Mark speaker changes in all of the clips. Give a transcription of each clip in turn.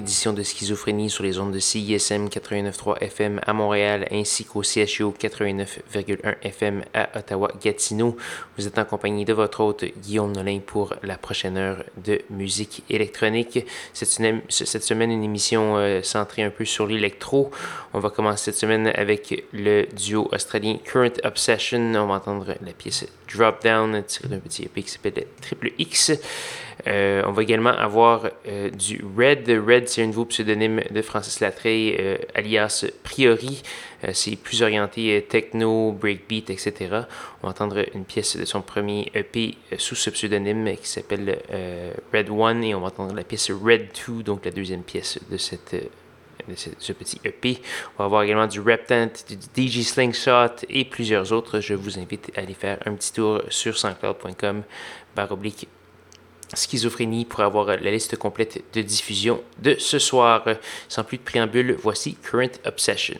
Speaker 1: Édition de Schizophrénie sur les ondes de CISM 89.3 FM à Montréal ainsi qu'au CHU 89.1 FM à Ottawa-Gatineau. Vous êtes en compagnie de votre hôte Guillaume Nolin pour la prochaine heure de musique électronique. Cette, cette semaine, une émission euh, centrée un peu sur l'électro. On va commencer cette semaine avec le duo australien Current Obsession. On va entendre la pièce Drop Down tirée d'un petit EP qui s'appelle Triple X. Euh, on va également avoir euh, du Red. Red, c'est un nouveau pseudonyme de Francis Latreille, euh, alias Priori. c'est plus orienté techno, breakbeat, etc. On va entendre une pièce de son premier EP sous ce pseudonyme qui s'appelle Red One et on va entendre la pièce Red 2, donc la deuxième pièce de cette ce, petit EP. On va avoir également du Reptant, du DJ Slingshot et plusieurs autres. Je vous invite à aller faire un petit tour sur soundcloud.com schizophrénie pour avoir la liste complète de diffusion de ce soir. Sans plus de préambule, voici Current Obsession.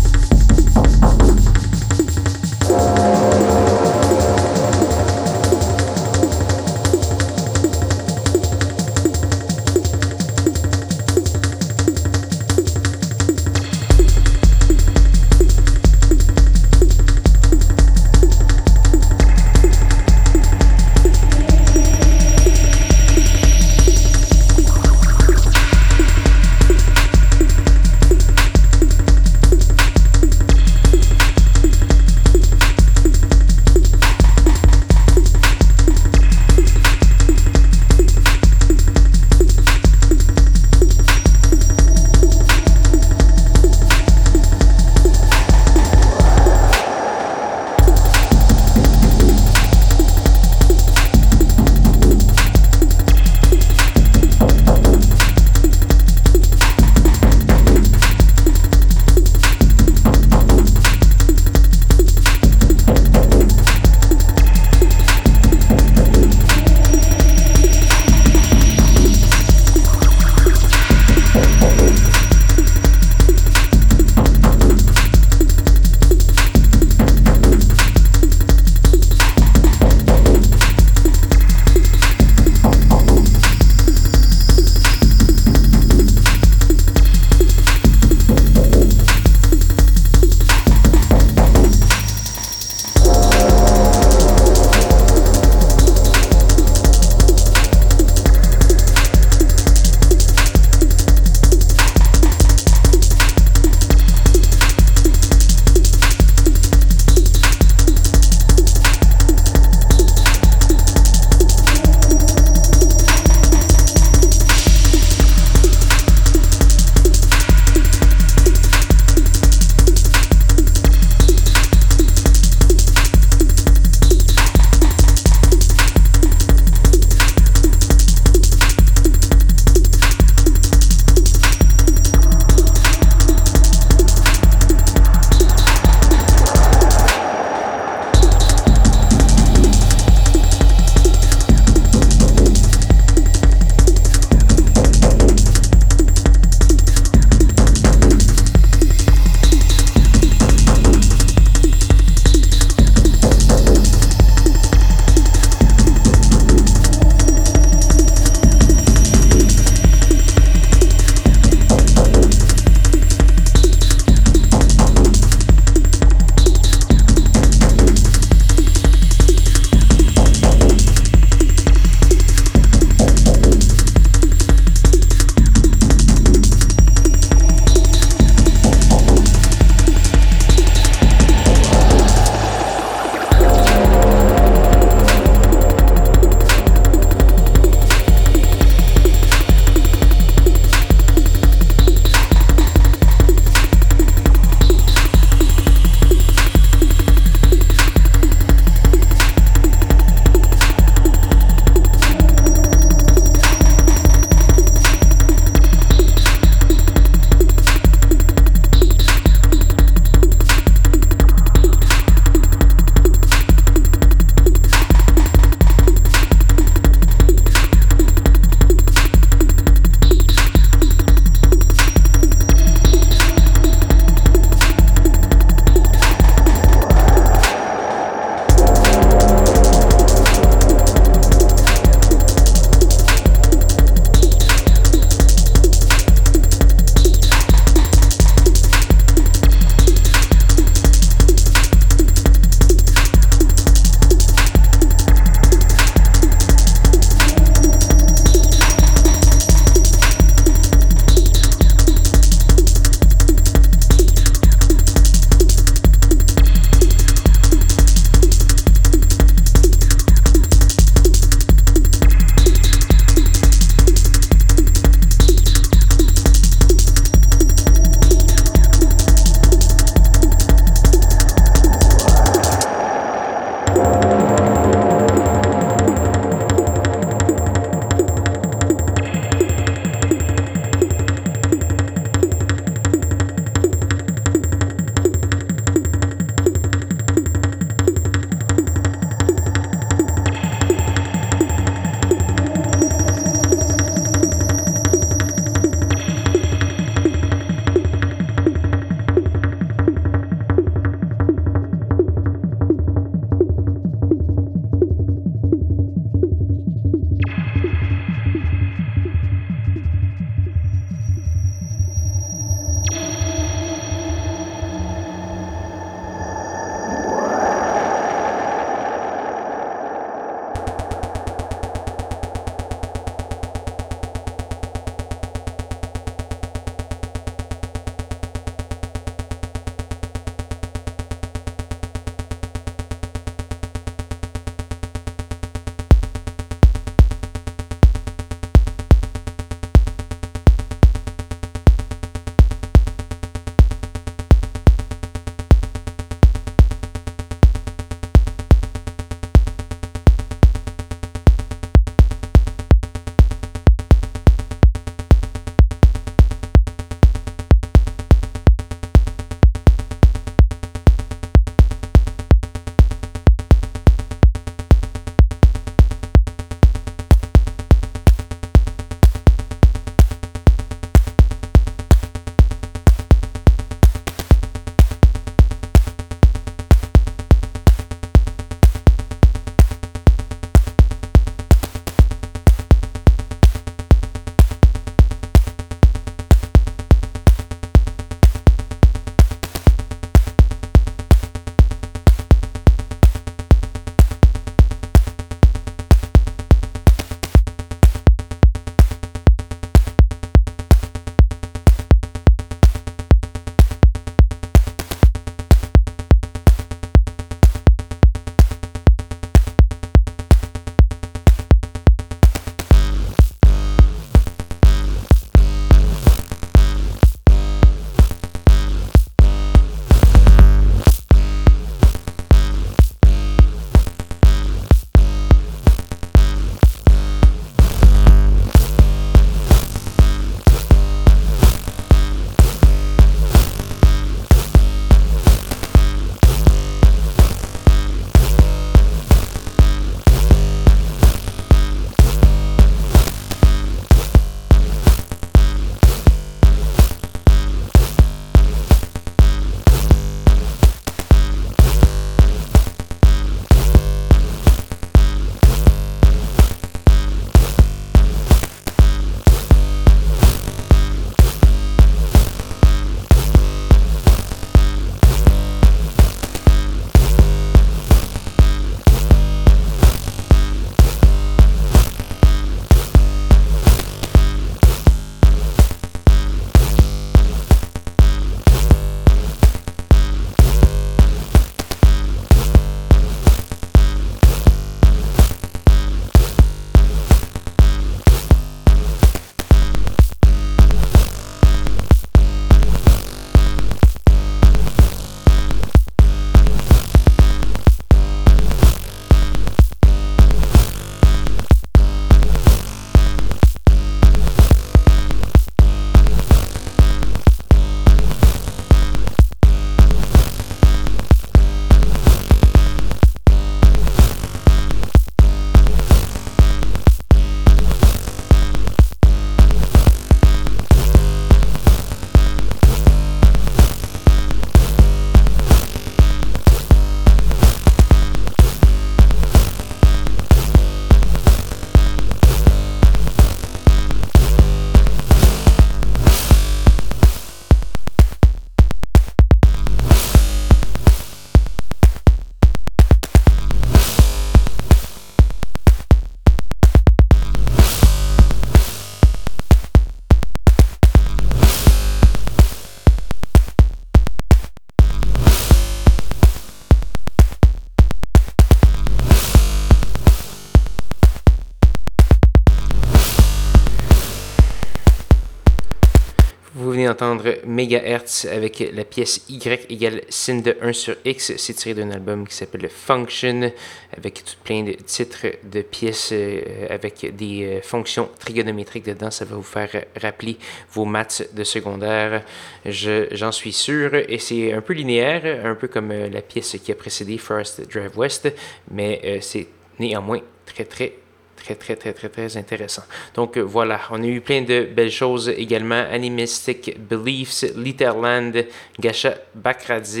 Speaker 1: D'entendre Megahertz avec la pièce Y égale sin de 1 sur X. C'est tiré d'un album qui s'appelle Function, avec tout plein de titres de pièces euh, avec des euh, fonctions trigonométriques dedans. Ça va vous faire rappeler vos maths de secondaire, j'en suis sûr. Et c'est un peu linéaire, un peu comme euh, la pièce qui a précédé First Drive West, mais c'est néanmoins très très très, très, très, très, très intéressant. Donc euh, voilà, on a eu plein de belles choses également. Animistic Beliefs, Litterland, Gacha Bakradze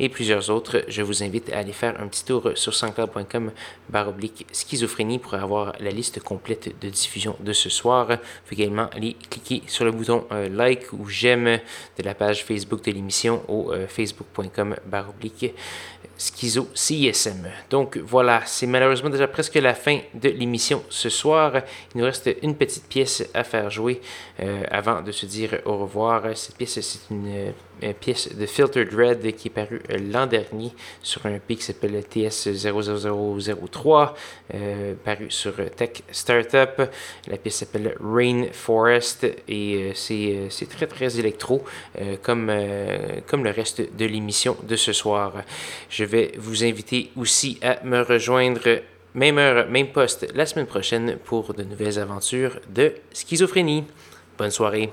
Speaker 1: et plusieurs autres. Je vous invite à aller faire un petit tour sur sanscloud.com baroblique schizophrénie pour avoir la liste complète de diffusion de ce soir. Vous pouvez également aller cliquer sur le bouton euh, like ou j'aime de la page Facebook de l'émission au euh, facebook.com baroblique Schizo CSM. Donc voilà, c'est malheureusement déjà presque la fin de l'émission ce soir. Il nous reste une petite pièce à faire jouer euh, avant de se dire au revoir. Cette pièce, c'est une une pièce de Filter Dread qui est parue euh, l'an dernier sur un P qui s'appelle TS00003, euh, paru sur Tech Startup. La pièce s'appelle Rainforest et euh, c'est très très électro comme, comme le reste de l'émission de ce soir. Je vais vous inviter aussi à me rejoindre même heure, même poste la semaine prochaine pour de nouvelles aventures de schizophrénie. Bonne soirée.